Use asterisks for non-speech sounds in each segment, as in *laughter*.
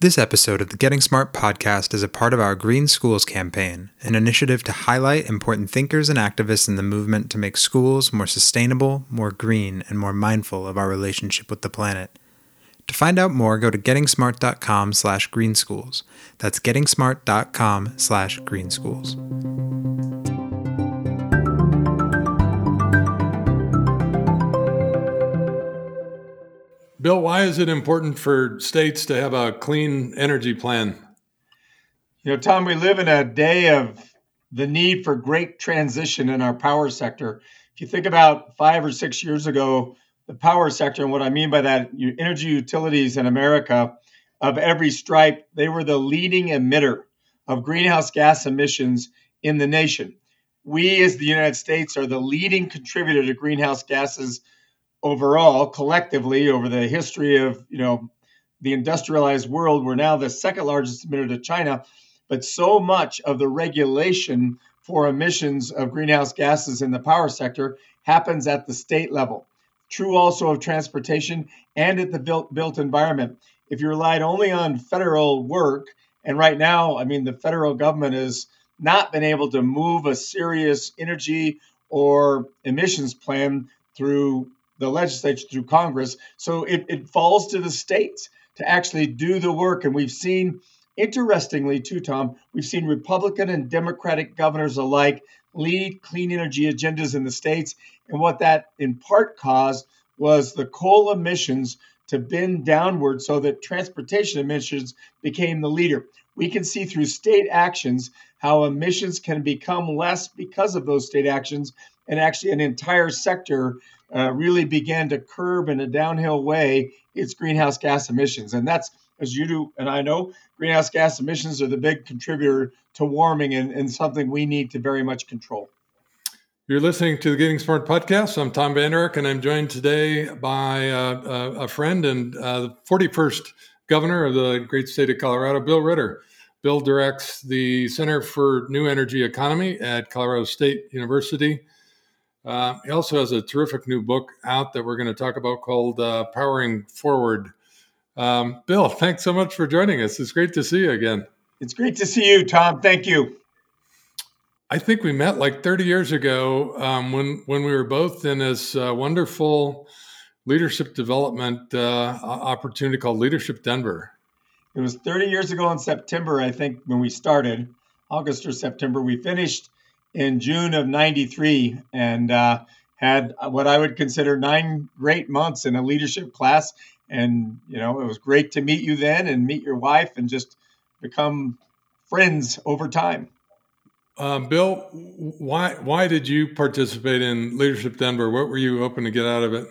This episode of the Getting Smart podcast is a part of our Green Schools campaign, an initiative to highlight important thinkers and activists in the movement to make schools more sustainable, more green, and more mindful of our relationship with the planet. To find out more, go to gettingsmart.com slash greenschools. That's gettingsmart.com slash greenschools. Bill, why is it important for states to have a clean energy plan? You know, Tom, we live in a day of the need for great transition in our power sector. If you think about five or six years ago, the power sector, and what I mean by that, energy utilities in America of every stripe, they were the leading emitter of greenhouse gas emissions in the nation. We, as the United States, are the leading contributor to greenhouse gases overall, collectively, over the history of you know the industrialized world, we're now the second largest emitter to China. But so much of the regulation for emissions of greenhouse gases in the power sector happens at the state level. True also of transportation and at the built, built environment. If you relied only on federal work, and right now, I mean, the federal government has not been able to move a serious energy or emissions plan through the legislature through Congress. So it, it falls to the states to actually do the work. And we've seen, interestingly, too, Tom, we've seen Republican and Democratic governors alike lead clean energy agendas in the states. And what that in part caused was the coal emissions to bend downward so that transportation emissions became the leader. We can see through state actions how emissions can become less because of those state actions, and actually an entire sector uh, really began to curb in a downhill way its greenhouse gas emissions. And that's, as you do and I know, greenhouse gas emissions are the big contributor to warming and, and something we need to very much control. You're listening to the Getting Smart podcast. I'm Tom Vander Ark, and I'm joined today by uh, a friend and uh, the 41st governor of the great state of Colorado, Bill Ritter. Bill directs the Center for New Energy Economy at Colorado State University. Uh, he also has a terrific new book out that we're going to talk about called uh, Powering Forward. Um, Bill, thanks so much for joining us. It's great to see you again. It's great to see you, Tom. Thank you. I think we met like 30 years ago um, when when we were both in this uh, wonderful leadership development uh, opportunity called Leadership Denver. It was 30 years ago in September, I think, when we started, August or September. We finished in June of 93 and uh, had what I would consider nine great months in a leadership class. And, you know, it was great to meet you then and meet your wife and just become friends over time. Uh, Bill, why why did you participate in Leadership Denver? What were you hoping to get out of it?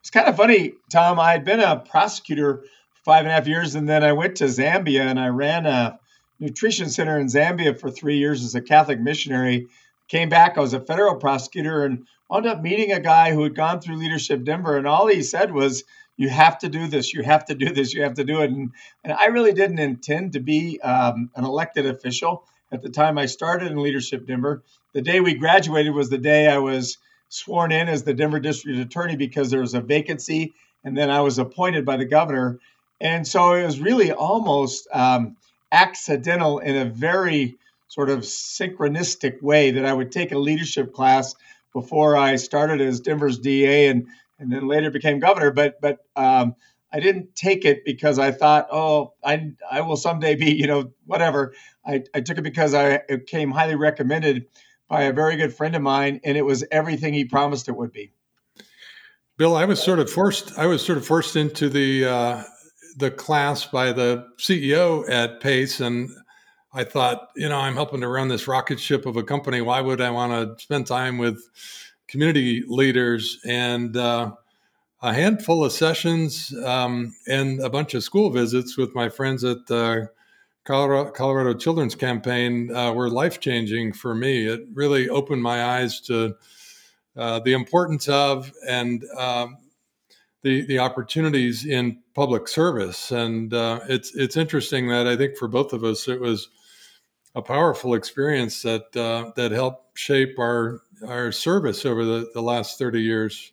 It's kind of funny, Tom. I had been a prosecutor for five and a half years, and then I went to Zambia and I ran a nutrition center in Zambia for three years as a Catholic missionary. Came back, I was a federal prosecutor, and wound up meeting a guy who had gone through Leadership Denver, and all he said was, "You have to do this. You have to do this. You have to do it." And, and I really didn't intend to be um, an elected official at the time I started in Leadership Denver. The day we graduated was the day I was sworn in as the Denver District Attorney because there was a vacancy, and then I was appointed by the governor. And so it was really almost um, accidental in a very sort of synchronistic way that I would take a leadership class before I started as Denver's DA and and then later became governor. But but um, I didn't take it because I thought, oh, I I will someday be you know whatever. I, I took it because I it came highly recommended by a very good friend of mine, and it was everything he promised it would be. Bill, I was sort of forced. I was sort of forced into the uh, the class by the CEO at Pace, and I thought, you know, I'm helping to run this rocket ship of a company. Why would I want to spend time with community leaders? And uh, a handful of sessions um, and a bunch of school visits with my friends at the Colorado, Colorado Children's Campaign uh, were life changing for me. It really opened my eyes to uh, the importance of and um, the the opportunities in public service. And uh, it's it's interesting that I think for both of us it was a powerful experience that uh, that helped shape our our service over the, the last 30 years.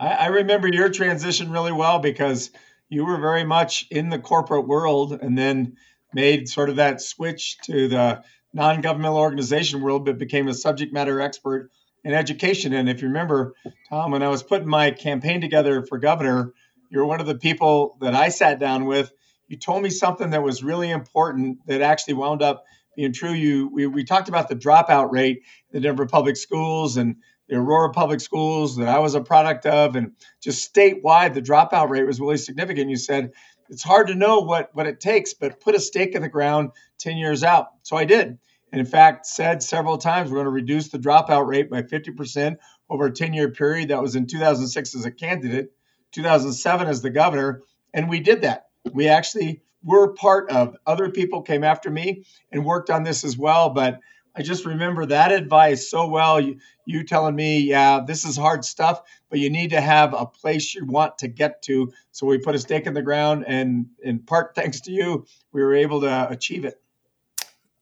I, I, remember your transition really well because you were very much in the corporate world and then made sort of that switch to the non-governmental organization world, but became a subject matter expert in education. And if you remember, Tom, when I was putting my campaign together for governor, you're one of the people that I sat down with. You told me something that was really important that actually wound up being true. You we, we talked about the dropout rate in the Denver public schools and the Aurora public schools that I was a product of, and just statewide, the dropout rate was really significant. You said it's hard to know what what it takes, but put a stake in the ground 10 years out. So I did. And in fact, said several times we're going to reduce the dropout rate by 50% over a 10 year period. That was in 2006 as a candidate, 2007 as the governor. And we did that. We actually were part of. Other people came after me and worked on this as well. But I just remember that advice so well. You, you telling me, yeah, this is hard stuff, but you need to have a place you want to get to. So we put a stake in the ground, and in part thanks to you, we were able to achieve it.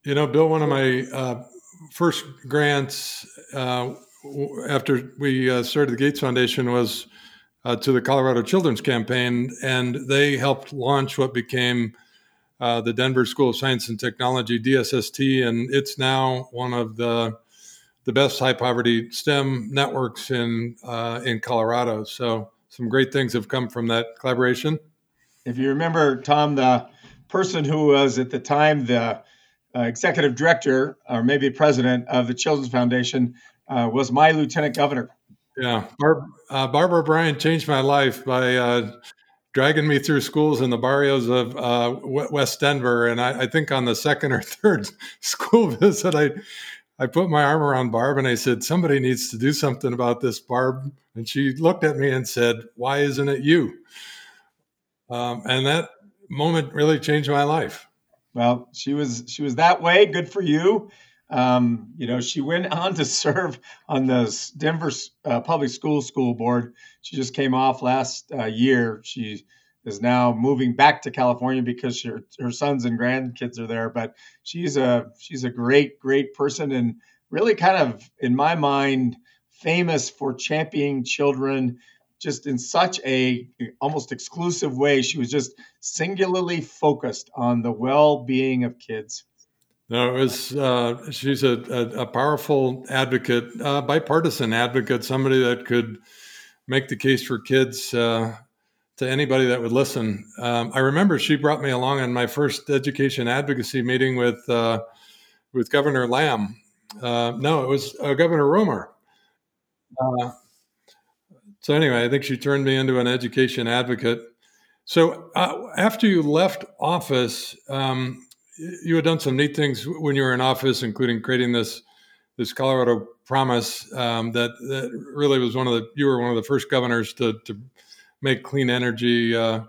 You know, Bill, one of my uh, first grants uh, after we uh, started the Gates Foundation was uh, to the Colorado Children's Campaign, and they helped launch what became uh, the Denver School of Science and Technology (DSST), and it's now one of the the best high poverty STEM networks in uh, in Colorado. So some great things have come from that collaboration. If you remember, Tom, the person who was at the time the executive director or maybe president of the Children's Foundation uh, was my lieutenant governor. Yeah, uh, Barbara O'Brien changed my life by uh, dragging me through schools in the barrios of uh, West Denver. And I, I, think on the second or *laughs* third school *laughs* visit, I I put my arm around Barb and I said, "Somebody needs to do something about this, Barb." And she looked at me and said, "Why isn't it you?" Um, and that moment really changed my life. Well, she was she was that way. Good for you. Um, you know, she went on to serve on the Denver uh, Public Schools School Board. She just came off last uh, year. She is now moving back to California because her, her sons and grandkids are there. But she's a she's a great great person and really kind of in my mind famous for championing children just in such a almost exclusive way. She was just singularly focused on the well-being of kids. No, it was. Uh, she's a, a, a, powerful advocate, uh, bipartisan advocate, somebody that could make the case for kids uh, to anybody that would listen. Um, I remember she brought me along on my first education advocacy meeting with uh, with Governor Lamm. Uh, no, it was uh, Governor Romer. So anyway, I think she turned me into an education advocate. So uh, after you left office, um, you had done some neat things when you were in office, including creating this this Colorado Promise um, that that really was one of the you were one of the first governors to to make clean energy uh,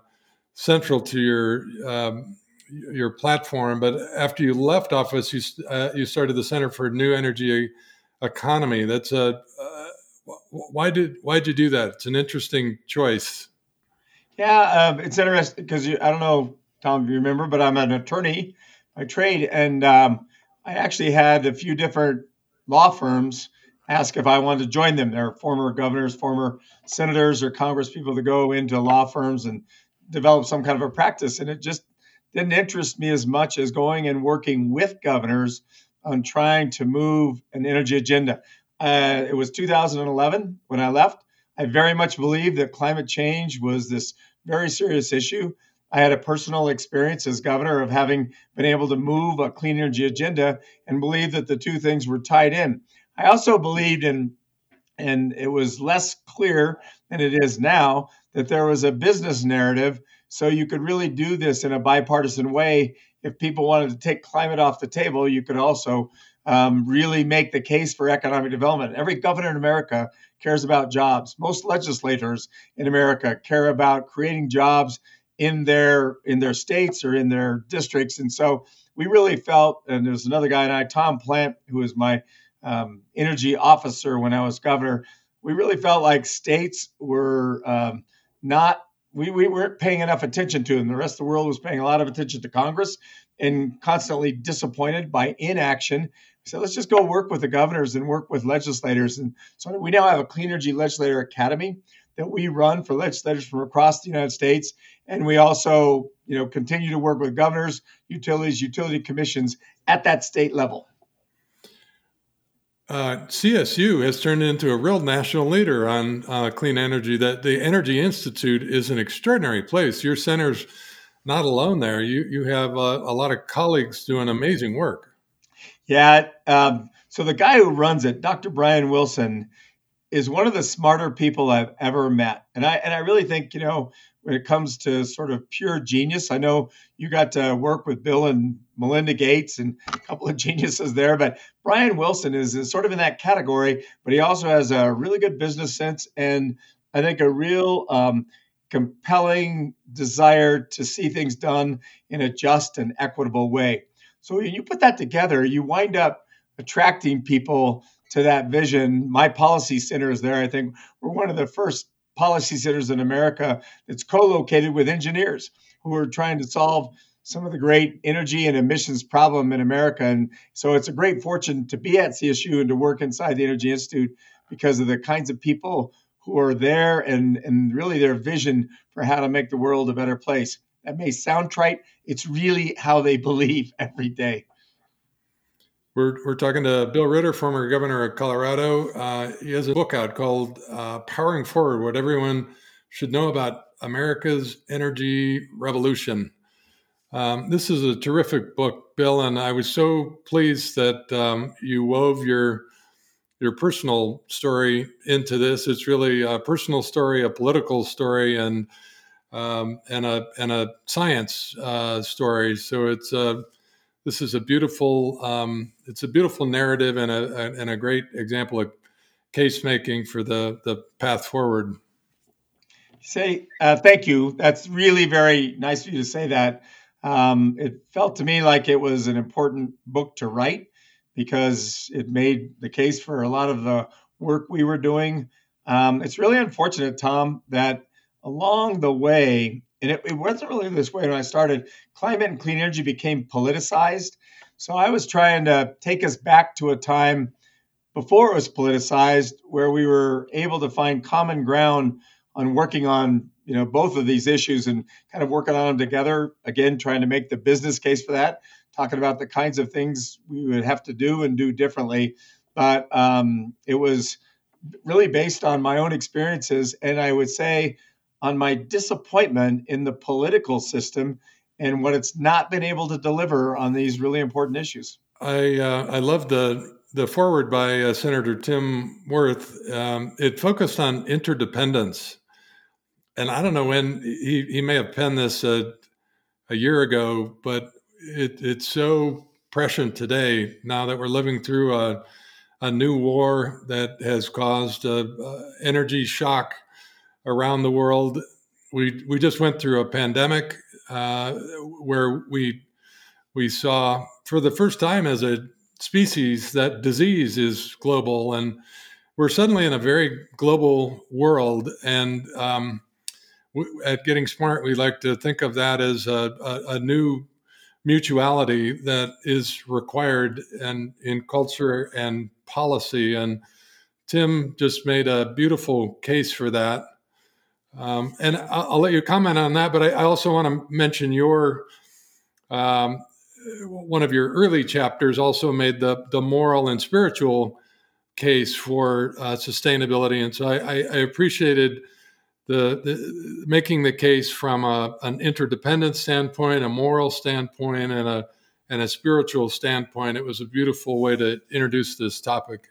central to your um, your platform. But after you left office, you uh, you started the Center for New Energy Economy. That's a why did why did you do that? It's an interesting choice. Yeah, um, it's interesting because I don't know, Tom, if you remember, but I'm an attorney by trade, and um, I actually had a few different law firms ask if I wanted to join them. They're former governors, former senators, or Congress people to go into law firms and develop some kind of a practice, and it just didn't interest me as much as going and working with governors on trying to move an energy agenda. Uh, it was 2011 when I left. I very much believed that climate change was this very serious issue. I had a personal experience as governor of having been able to move a clean energy agenda and believe that the two things were tied in. I also believed in, and it was less clear than it is now, that there was a business narrative. So you could really do this in a bipartisan way. If people wanted to take climate off the table, you could also um, really make the case for economic development. Every governor in America cares about jobs. Most legislators in America care about creating jobs in their in their states or in their districts. And so we really felt, and there's another guy and I, Tom Plant, who was my um, energy officer when I was governor. We really felt like states were um, not we, we weren't paying enough attention to them. The rest of the world was paying a lot of attention to Congress and constantly disappointed by inaction so let's just go work with the governors and work with legislators. And so we now have a Clean Energy Legislator Academy that we run for legislators from across the United States. And we also, you know, continue to work with governors, utilities, utility commissions at that state level. Uh, CSU has turned into a real national leader on uh, clean energy. That the Energy Institute is an extraordinary place. Your center's not alone there. You you have uh, a lot of colleagues doing amazing work. Yeah. Um, so the guy who runs it, Dr. Bryan Willson, is one of the smarter people I've ever met, and I and I really think you know when it comes to sort of pure genius. I know you got to work with Bill and Melinda Gates and a couple of *laughs* geniuses there, but Bryan Willson is, is sort of in that category, but he also has a really good business sense and I think a real um, compelling desire to see things done in a just and equitable way. So when you put that together, you wind up attracting people to that vision. My policy center is there. I think we're one of the first policy centers in America that's co-located with engineers who are trying to solve some of the great energy and emissions problem in America. And so it's a great fortune to be at CSU and to work inside the Energy Institute because of the kinds of people who are there and, and really their vision for how to make the world a better place. That may sound trite. It's really how they believe *laughs* every day. We're, we're talking to Bill Ritter, former governor of Colorado. Uh, he has a book out called uh, Powering Forward What Everyone Should Know About America's Energy Revolution. Um, this is a terrific book, Bill, and I was so pleased that um, you wove your your personal story into this. It's really a personal story, a political story, and um, and a and a science uh, story. So it's a this is a beautiful um, it's a beautiful narrative and a, and a great example of case making for the the path forward. Say uh, thank you. That's really very nice of you to say that. Um, it felt to me like it was an important book to write because it made the case for a lot of the work we were doing. Um, it's really unfortunate, Tom, that along the way, and it, it wasn't really this way when I started, climate and clean energy became politicized. So I was trying to take us back to a time before it was politicized where we were able to find common ground on working on you know both of these issues and kind of working on them together. Again trying to make the business case for that talking about the kinds of things we would have to do and do differently. But um, it was really based on my own experiences. And i would say on my disappointment in the political system and what it's not been able to deliver on these really important issues. I uh, I love the the forward by uh, Senator Tim Wirth. Um, it focused on interdependence, and I don't know when he he may have penned this uh, a year ago, but it, it's so prescient today. Now that we're living through a a new war that has caused a, a energy shock around the world. We we just went through a pandemic uh, where we we saw for the first time as a species that disease is global, and we're suddenly in a very global world. And um, at Getting Smart, we like to think of that as a, a, a new mutuality that is required and in culture and policy and tim just made a beautiful case for that um, and I'll, I'll, let you comment on that, but I, I also want to mention your um, one of your early chapters also made the the moral and spiritual case for uh, sustainability, and so I, I, I appreciated the, the, making the case from a, an interdependent standpoint, a moral standpoint, and a and a spiritual standpoint. It was a beautiful way to introduce this topic.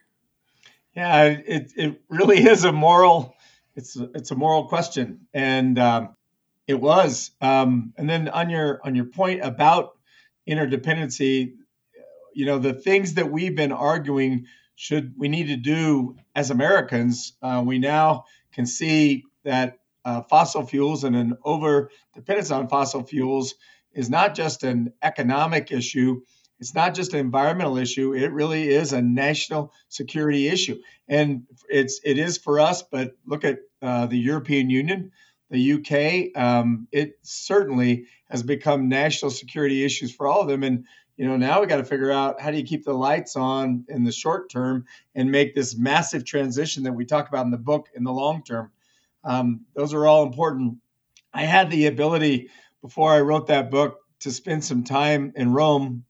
Yeah, it it really is a moral it's it's a moral question, and um, it was. Um, and then on your on your point about interdependency, you know, the things that we've been arguing should we need to do as Americans, uh, we now can see that uh, fossil fuels and an over dependence on fossil fuels is not just an economic issue. It's not just an environmental issue. It really is a national security issue, and it's it is for us. But look at uh, the European Union, the UK. Um, it certainly has become national security issues for all of them, and you know now we got to figure out how do you keep the lights on in the short term and make this massive transition that we talk about in the book in the long term. Um, those are all important. I had the ability before I wrote that book to spend some time in Rome.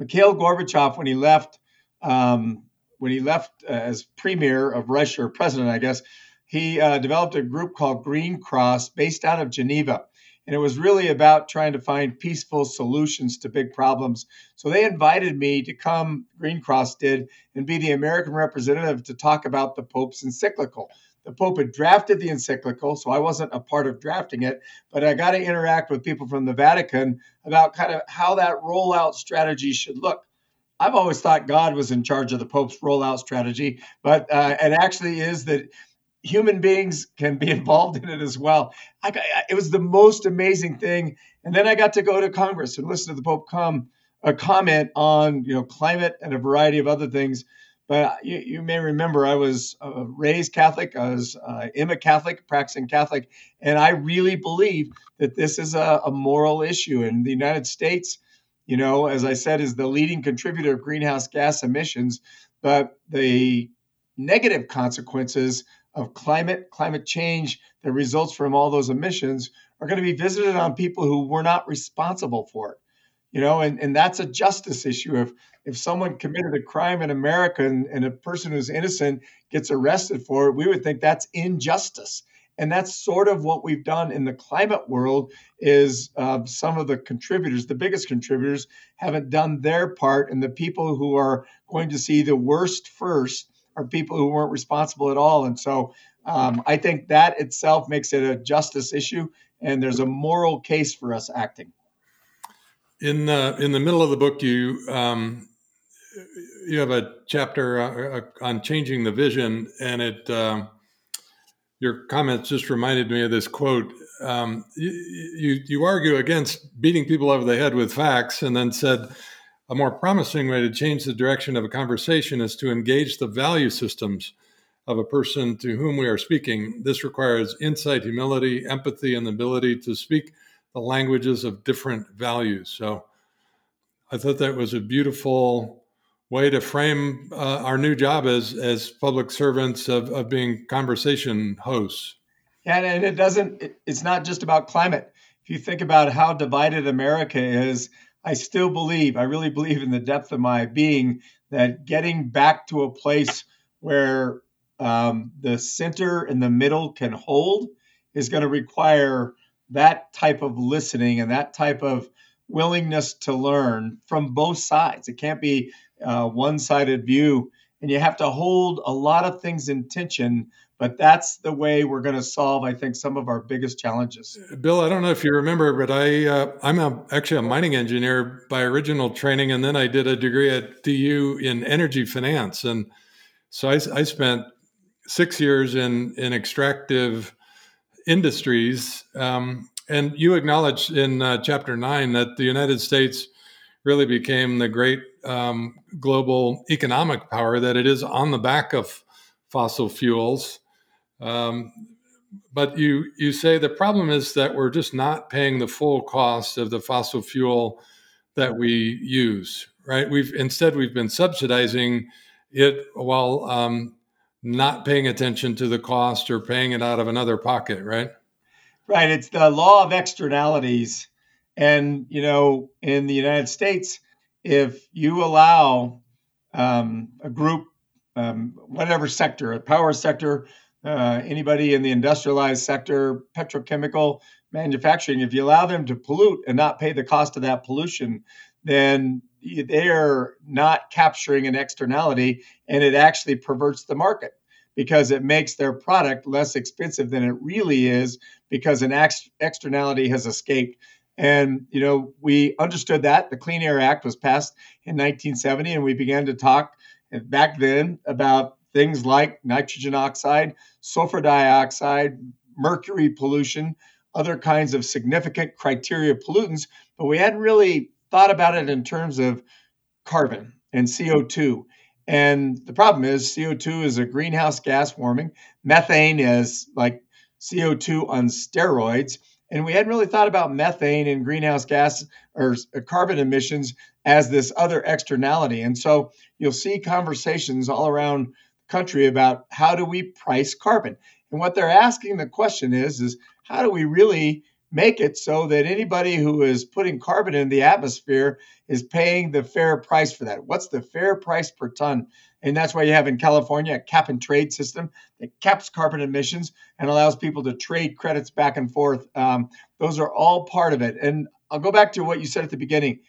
Mikhail Gorbachev, when he left, um, when he left uh, as premier of Russia or president, I guess, he uh, developed a group called Green Cross based out of Geneva. And it was really about trying to find peaceful solutions to big problems. So they invited me to come, Green Cross did, and be the American representative to talk about the Pope's encyclical. The Pope had drafted the encyclical, so I wasn't a part of drafting it, but I got to interact with people from the Vatican about kind of how that rollout strategy should look. I've always thought God was in charge of the Pope's rollout strategy, but uh, it actually is that human beings can be *laughs* involved in it as well. I, it was the most amazing thing. And then I got to go to Congress and listen to the Pope come a comment on you know climate and a variety of other things. But you, you may remember I was uh, raised Catholic. I was uh, am a Catholic, practicing Catholic, and I really believe that this is a, a moral issue in the United States. You know, as I said, is the leading contributor of greenhouse gas emissions, but the negative consequences of climate, climate change that results from all those emissions are going to be visited on people who were not responsible for it. You know, and, and that's a justice issue. If if someone committed a crime in America and, and a person who's innocent gets arrested for it, we would think that's injustice. And that's sort of what we've done in the climate world is uh, some of the contributors, the biggest contributors, haven't done their part. And the people who are going to see the worst first are people who weren't responsible at all. And so um, I think that itself makes it a justice issue, and there's a moral case for us acting. In the in the middle of the book, you um, you have a chapter uh, uh on changing the vision, and it uh, your comments just reminded me of this quote. Um, you, you you argue against beating people over the head with facts, and then said a more promising way to change the direction of a conversation is to engage the value systems of a person to whom we are speaking. This requires insight, humility, empathy, and the ability to speak the languages of different values. So I thought that was a beautiful way to frame uh, our new job as, as public servants of, of being conversation hosts. Yeah, and it doesn't, it's not just about climate. If you think about how divided America is, I still believe, I really believe in the depth of my being that getting back to a place where um, the center and the middle can hold is going to require that type of listening and that type of willingness to learn from both sides. It can't be a one sided view. And you have to hold a lot of things in tension but that's the way we're going to solve, I think, some of our biggest challenges. Bill, I don't know if you remember, but I uh, I'm a, actually a mining engineer by original training, and then I did a degree at DU in energy finance, and so I, I spent six years in in extractive industries. Um, and you acknowledge in uh, chapter nine that the United States really became the great um, global economic power that it is on the back of fossil fuels. Um, but you you say the problem is that we're just not paying the full cost of the fossil fuel that we use, right? We've instead we've been subsidizing it while um, not paying attention to the cost or paying it out of another pocket, right? Right. It's the law of externalities, and you know, in the United States, if you allow um, a group, um, whatever sector, a power sector, uh, anybody in the industrialized sector, petrochemical manufacturing, if you allow them to pollute and not pay the cost of that pollution, then they are not capturing an externality and it actually perverts the market because it makes their product less expensive than it really is because an ex- externality has escaped. And, you know, we understood that. The Clean Air Act was passed in 1970, and we began to talk back then about things like nitrogen oxide, sulfur dioxide, mercury pollution, other kinds of significant criteria pollutants, but we hadn't really thought about it in terms of carbon and CO2. And the problem is, CO2 is a greenhouse gas warming, methane is like CO2 on steroids. And we hadn't really thought about methane and greenhouse gas or uh, carbon emissions as this other externality. And so you'll see conversations all around country about how do we price carbon. And what they're asking the question is, is how do we really make it so that anybody who is putting carbon in the atmosphere is paying the fair price for that? What's the fair price per ton? And that's why you have in California a cap and trade system that caps carbon emissions and allows people to trade credits back and forth. Um, those are all part of it. And I'll go back to what you said at the beginning.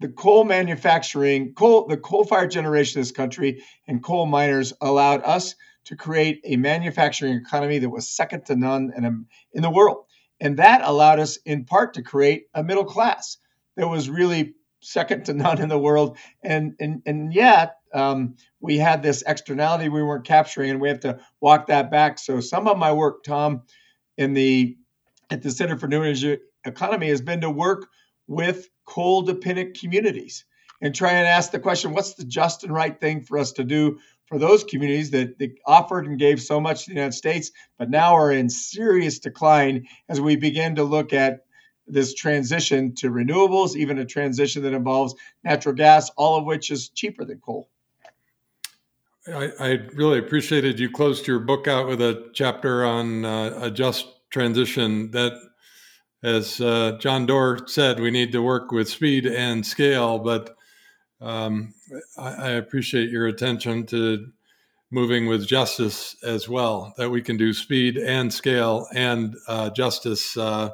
The coal manufacturing, coal, the coal-fired generation in this country and coal miners allowed us to create a manufacturing economy that was second to none in, in the world. And that allowed us, in part, to create a middle class that was really second to none in the world. And and and yet um, we had this externality we weren't capturing, and we have to walk that back. So some of my work, Tom, in the at the Center for New Energy Economy has been to work with coal dependent communities and try and ask the question, what's the just and right thing for us to do for those communities that, that offered and gave so much to the United States, but now are in serious decline as we begin to look at this transition to renewables, even a transition that involves natural gas, all of which is cheaper than coal. I, I really appreciated you closed your book out with a chapter on uh, a just transition that, as uh, John Doerr said, we need to work with speed and scale, but um, I, I, appreciate your attention to moving with justice as well, that we can do speed and scale and uh, justice uh,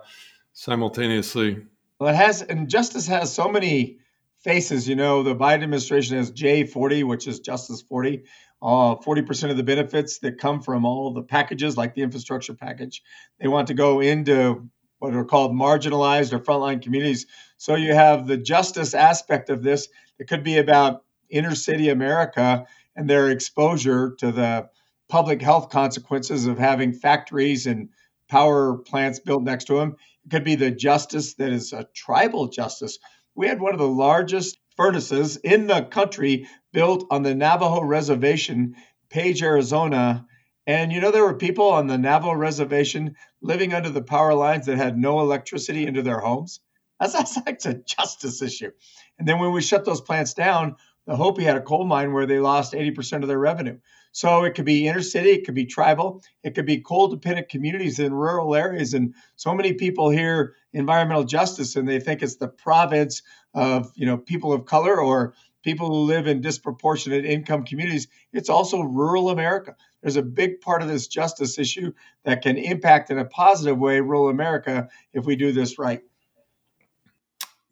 simultaneously. Well, it has, and justice has so many faces. You know, the Biden administration has J40, which is Justice 40. Uh, 40% of the benefits that come from all the packages, like the infrastructure package, they want to go into what are called marginalized or frontline communities. So you have the justice aspect of this it could be about inner city America and their exposure to the public health consequences of having factories and power plants built next to them. It could be the justice that is a tribal justice. We had one of the largest furnaces in the country built on the Navajo reservation, Page, Arizona. And you know, there were people on the Navajo reservation living under the power lines that had no electricity into their homes. That's, that's like a justice issue. And then when we shut those plants down, the Hopi had a coal mine where they lost 80% of their revenue. So it could be inner city, it could be tribal, it could be coal dependent communities in rural areas. And so many people hear environmental justice and they think it's the province of you know people of color or people who live in disproportionate income communities. It's also rural America. There's a big part of this justice issue that can impact in a positive way rural America if we do this right.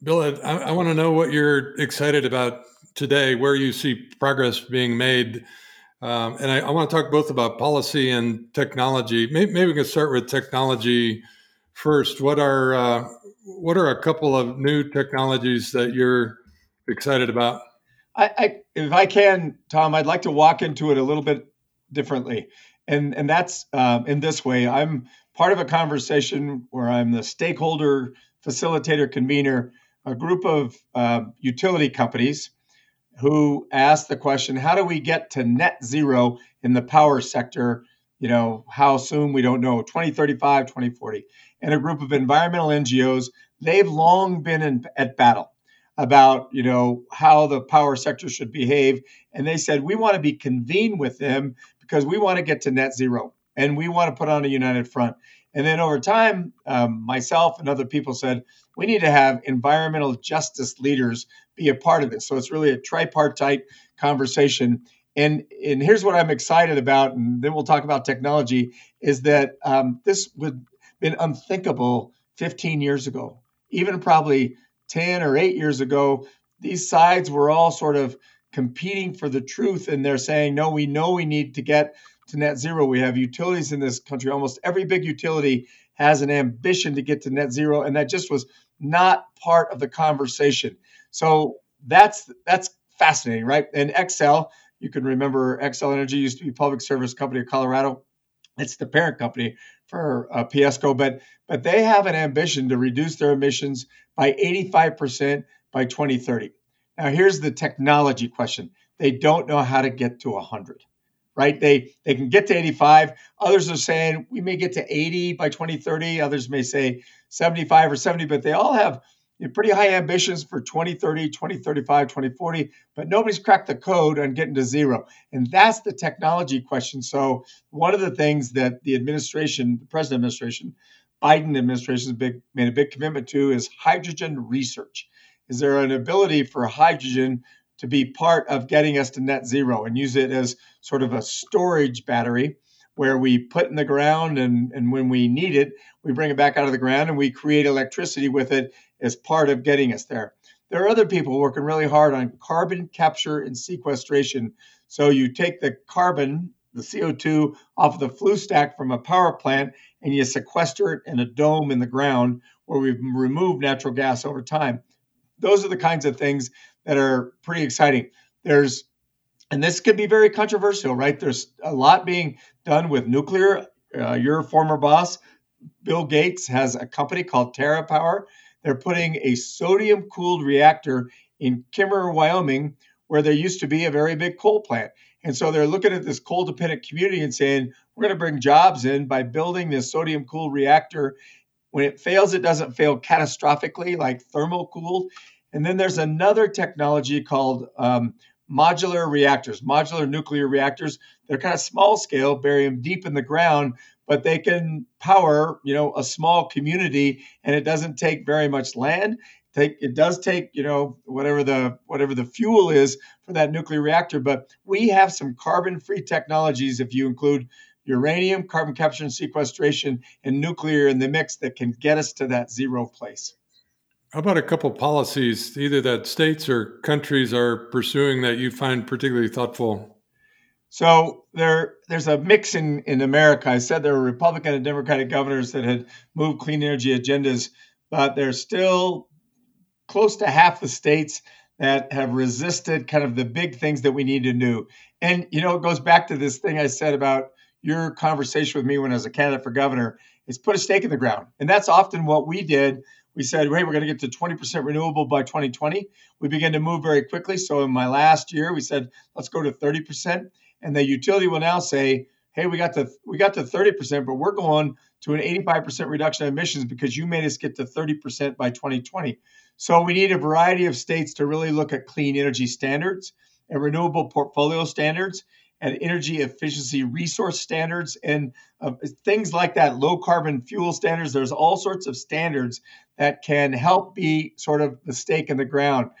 Bill, I, I want to know what you're excited about today, where you see progress being made. Um, and I, I, want to talk both about policy and technology. Maybe, maybe we can start with technology first. What are uh, what are a couple of new technologies that you're excited about? I, I, if I can, Tom, I'd like to walk into it a little bit differently, and and that's um, in this way. I'm part of a conversation where I'm the stakeholder facilitator convener a group of uh, utility companies who asked the question how do we get to net zero in the power sector? You know how soon? We don't know. 2035 2040 and a group of environmental ngos they've long been in, at battle about you know how the power sector should behave. And they said we want to be convened with them because we want to get to net zero and we want to put on a united front and then over time, um, myself and other people said, we need to have environmental justice leaders be a part of this. So it's really a tripartite conversation. And, and here's what I'm excited about, and then we'll talk about technology, is that um, this would been unthinkable 15 years ago, even probably 10 or 8 years ago. These sides were all sort of competing for the truth, and they're saying, no, we know we need to get to net zero. We have utilities in this country. Almost every big utility has an ambition to get to net zero, and that just was not part of the conversation. So that's that's fascinating, right? And Xcel, you can remember Xcel Energy used to be public service company of Colorado. It's the parent company for uh, PSCo, but but they have an ambition to reduce their emissions by 85% by 2030. Now here's the technology question. They don't know how to get to 100 right? They they can get to 85. Others are saying we may get to 80 by 2030. Others may say 75 or 70, but they all have pretty high ambitions for 2030, 2035, 2040, but nobody's cracked the code on getting to zero. And that's the technology question. So, one of the things that the administration, the president administration, Biden administration big, made a big commitment to is hydrogen research. Is there an ability for hydrogen to be part of getting us to net zero and use it as sort of a storage battery where we put in the ground and, and when we need it, we bring it back out of the ground and we create electricity with it as part of getting us there. There are other people working really hard on carbon capture and sequestration. So you take the carbon, the CO2 off of the flue stack from a power plant and you sequester it in a dome in the ground where we've removed natural gas over time. Those are the kinds of things that are pretty exciting. There's and this could be very controversial, right? There's a lot being done with nuclear. Uh, your former boss, Bill Gates, has a company called TerraPower they're putting a sodium cooled reactor in Kemmerer, Wyoming, where there used to be a very big coal plant. And so they're looking at this coal dependent community and saying, we're going to bring jobs in by building this sodium cooled reactor. When it fails, it doesn't fail catastrophically like thermal cooled. And then there's another technology called um, modular reactors, modular nuclear reactors. They're kind of small scale, bury them deep in the ground, but they can power, you know, a small community, and it doesn't take very much land. Take, it does take, you know, whatever the whatever the fuel is for that nuclear reactor, but we have some carbon-free technologies if you include uranium, carbon capture and sequestration, and nuclear in the mix that can get us to that zero place. How about a couple policies, either that states or countries are pursuing that you find particularly thoughtful? So there, there's a mix in, in America. I said there were Republican and Democratic governors that had moved clean energy agendas, but there's still close to half the states that have resisted kind of the big things that we need to do. And you know, it goes back to this thing I said about your conversation with me when I was a candidate for governor. It's put a stake in the ground, and that's often what we did. We said, "Hey, we're going to get to 20% renewable by 2020." We began to move very quickly. So in my last year, we said, "Let's go to 30%." and the utility will now say, "Hey, we got to we got to 30%, but we're going to an 85% reduction in emissions because you made us get to 30% by 2020." So we need a variety of states to really look at clean energy standards and renewable portfolio standards and energy efficiency resource standards and uh, things like that, low carbon fuel standards. There's all sorts of standards that can help be sort of the stake in the ground.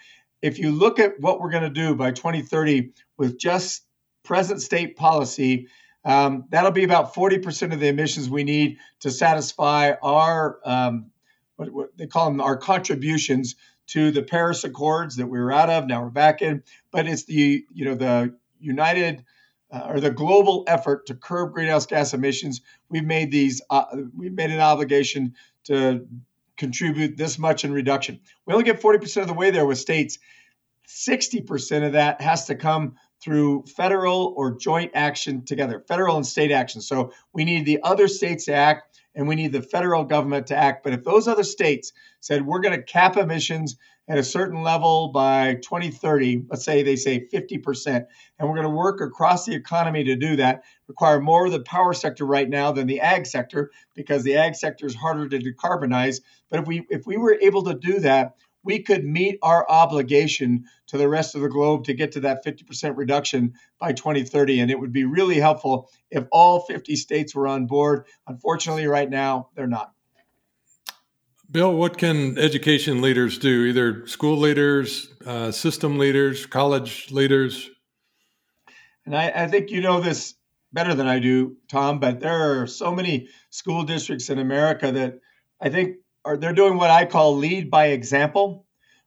If you look at what we're going to do by 2030 with just present state policy, um, that'll be about 40% of the emissions we need to satisfy our, um, what, what, they call them, our contributions to the Paris Accords that we were out of. Now we're back in, but it's the, you know, the United uh, or the global effort to curb greenhouse gas emissions. We've made these, uh, we've made an obligation to contribute this much in reduction. We only get 40% of the way there with states. 60% of that has to come through federal or joint action together, federal and state action. So we need the other states to act and we need the federal government to act. But if those other states said we're going to cap emissions at a certain level by 2030, let's say they say 50%, and we're going to work across the economy to do that, require more of the power sector right now than the ag sector because the ag sector is harder to decarbonize. But if we if we were able to do that, we could meet our obligation to the rest of the globe to get to that 50% reduction by 2030. And it would be really helpful if all 50 states were on board. Unfortunately, right now, they're not. Bill, what can education leaders do? Either school leaders, uh, system leaders, college leaders? And I, I think you know this better than I do, Tom, but there are so many school districts in America that I think are they're doing what I call lead by example,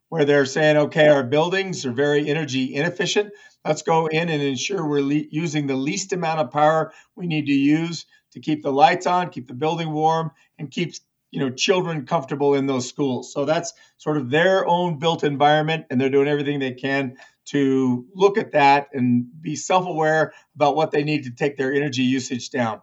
where they're saying, okay, our buildings are very energy inefficient. Let's go in and ensure we're le- using the least amount of power we need to use to keep the lights on, keep the building warm, and keep you know children comfortable in those schools. So that's sort of their own built environment, and they're doing everything they can to look at that and be self-aware about what they need to take their energy usage down.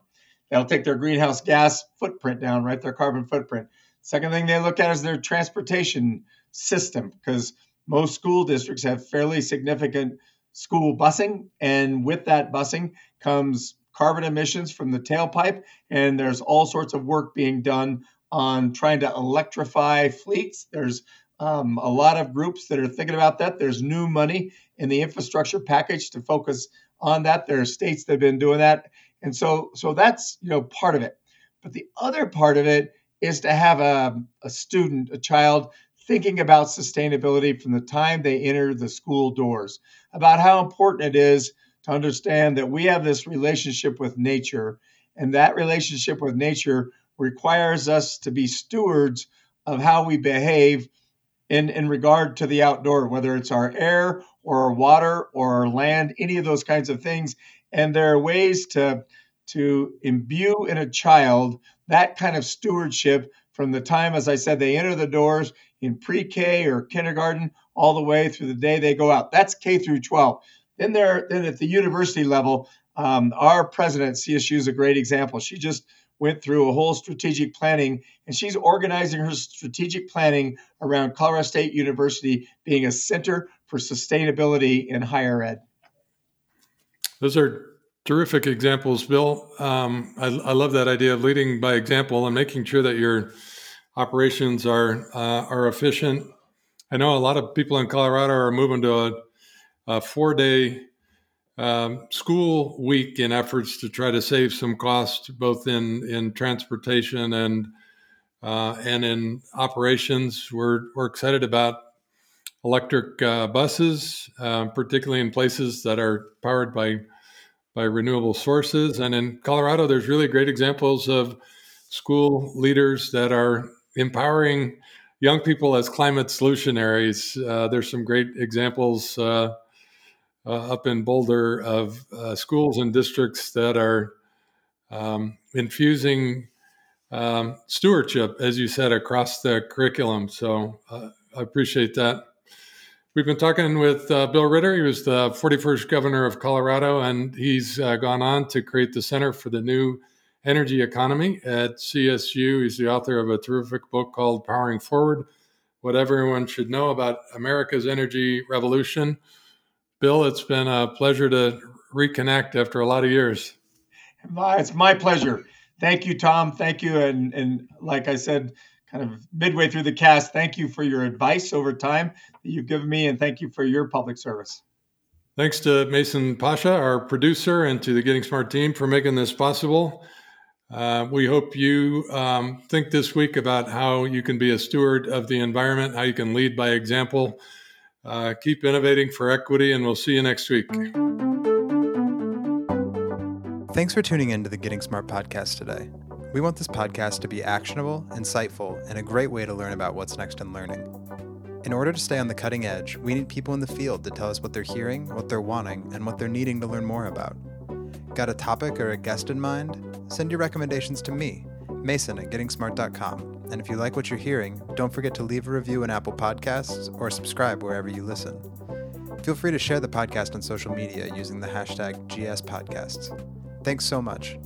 That'll take their greenhouse gas footprint down, right? Their carbon footprint. Second thing they look at is their transportation system because most school districts have fairly significant school busing. And with that busing comes carbon emissions from the tailpipe. And there's all sorts of work being done on trying to electrify fleets. There's um, a lot of groups that are thinking about that. There's new money in the infrastructure package to focus on that. There are states that have been doing that, and so so that's you know part of it. But the other part of it is to have a, a student, a child, thinking about sustainability from the time they enter the school doors, about how important it is to understand that we have this relationship with nature, and that relationship with nature requires us to be stewards of how we behave in, in regard to the outdoor, whether it's our air or our water or our land, any of those kinds of things. And there are ways to, to imbue in a child that kind of stewardship from the time, as I said, they enter the doors in pre K or kindergarten all the way through the day they go out. That's K through 12. Then, there, then at the university level, um, our president, CSU, is a great example. She just went through a whole strategic planning, and she's organizing her strategic planning around Colorado State University being a center for sustainability in higher ed. Those are terrific examples, Bill. Um, I, I, love that idea of leading by example and making sure that your operations are uh, are efficient. I know a lot of people in Colorado are moving to a, a four day um, school week in efforts to try to save some costs, both in in transportation and uh, and in operations. We're we're excited about electric uh, buses, uh, particularly in places that are powered by by renewable sources. And in Colorado, there's really great examples of school leaders that are empowering young people as climate solutionaries. Uh, there's some great examples uh, up in Boulder of uh, schools and districts that are um, infusing um, stewardship, as you said, across the curriculum. So uh, I appreciate that. We've been talking with uh, Bill Ritter. He was the 41st governor of Colorado, and he's uh, gone on to create the Center for the New Energy Economy at CSU. He's the author of a terrific book called Powering Forward What Everyone Should Know About America's Energy Revolution. Bill, it's been a pleasure to reconnect after a lot of years. It's my pleasure. Thank you, Tom. Thank you. And, and like I said, kind of midway through the cast, thank you for your advice over time that you've given me, and thank you for your public service. Thanks to Mason Pashia, our producer, and to the Getting Smart team for making this possible. Uh, we hope you um, think this week about how you can be a steward of the environment, how you can lead by example uh, keep innovating for equity, and we'll see you next week. Thanks for tuning in to the Getting Smart podcast today. We want this podcast to be actionable, insightful, and a great way to learn about what's next in learning. In order to stay on the cutting edge, we need people in the field to tell us what they're hearing, what they're wanting, and what they're needing to learn more about. Got a topic or a guest in mind? Send your recommendations to me, Mason at gettingsmart.com. And if you like what you're hearing, don't forget to leave a review in Apple Podcasts or subscribe wherever you listen. Feel free to share the podcast on social media using the hashtag GSPodcasts. Thanks so much.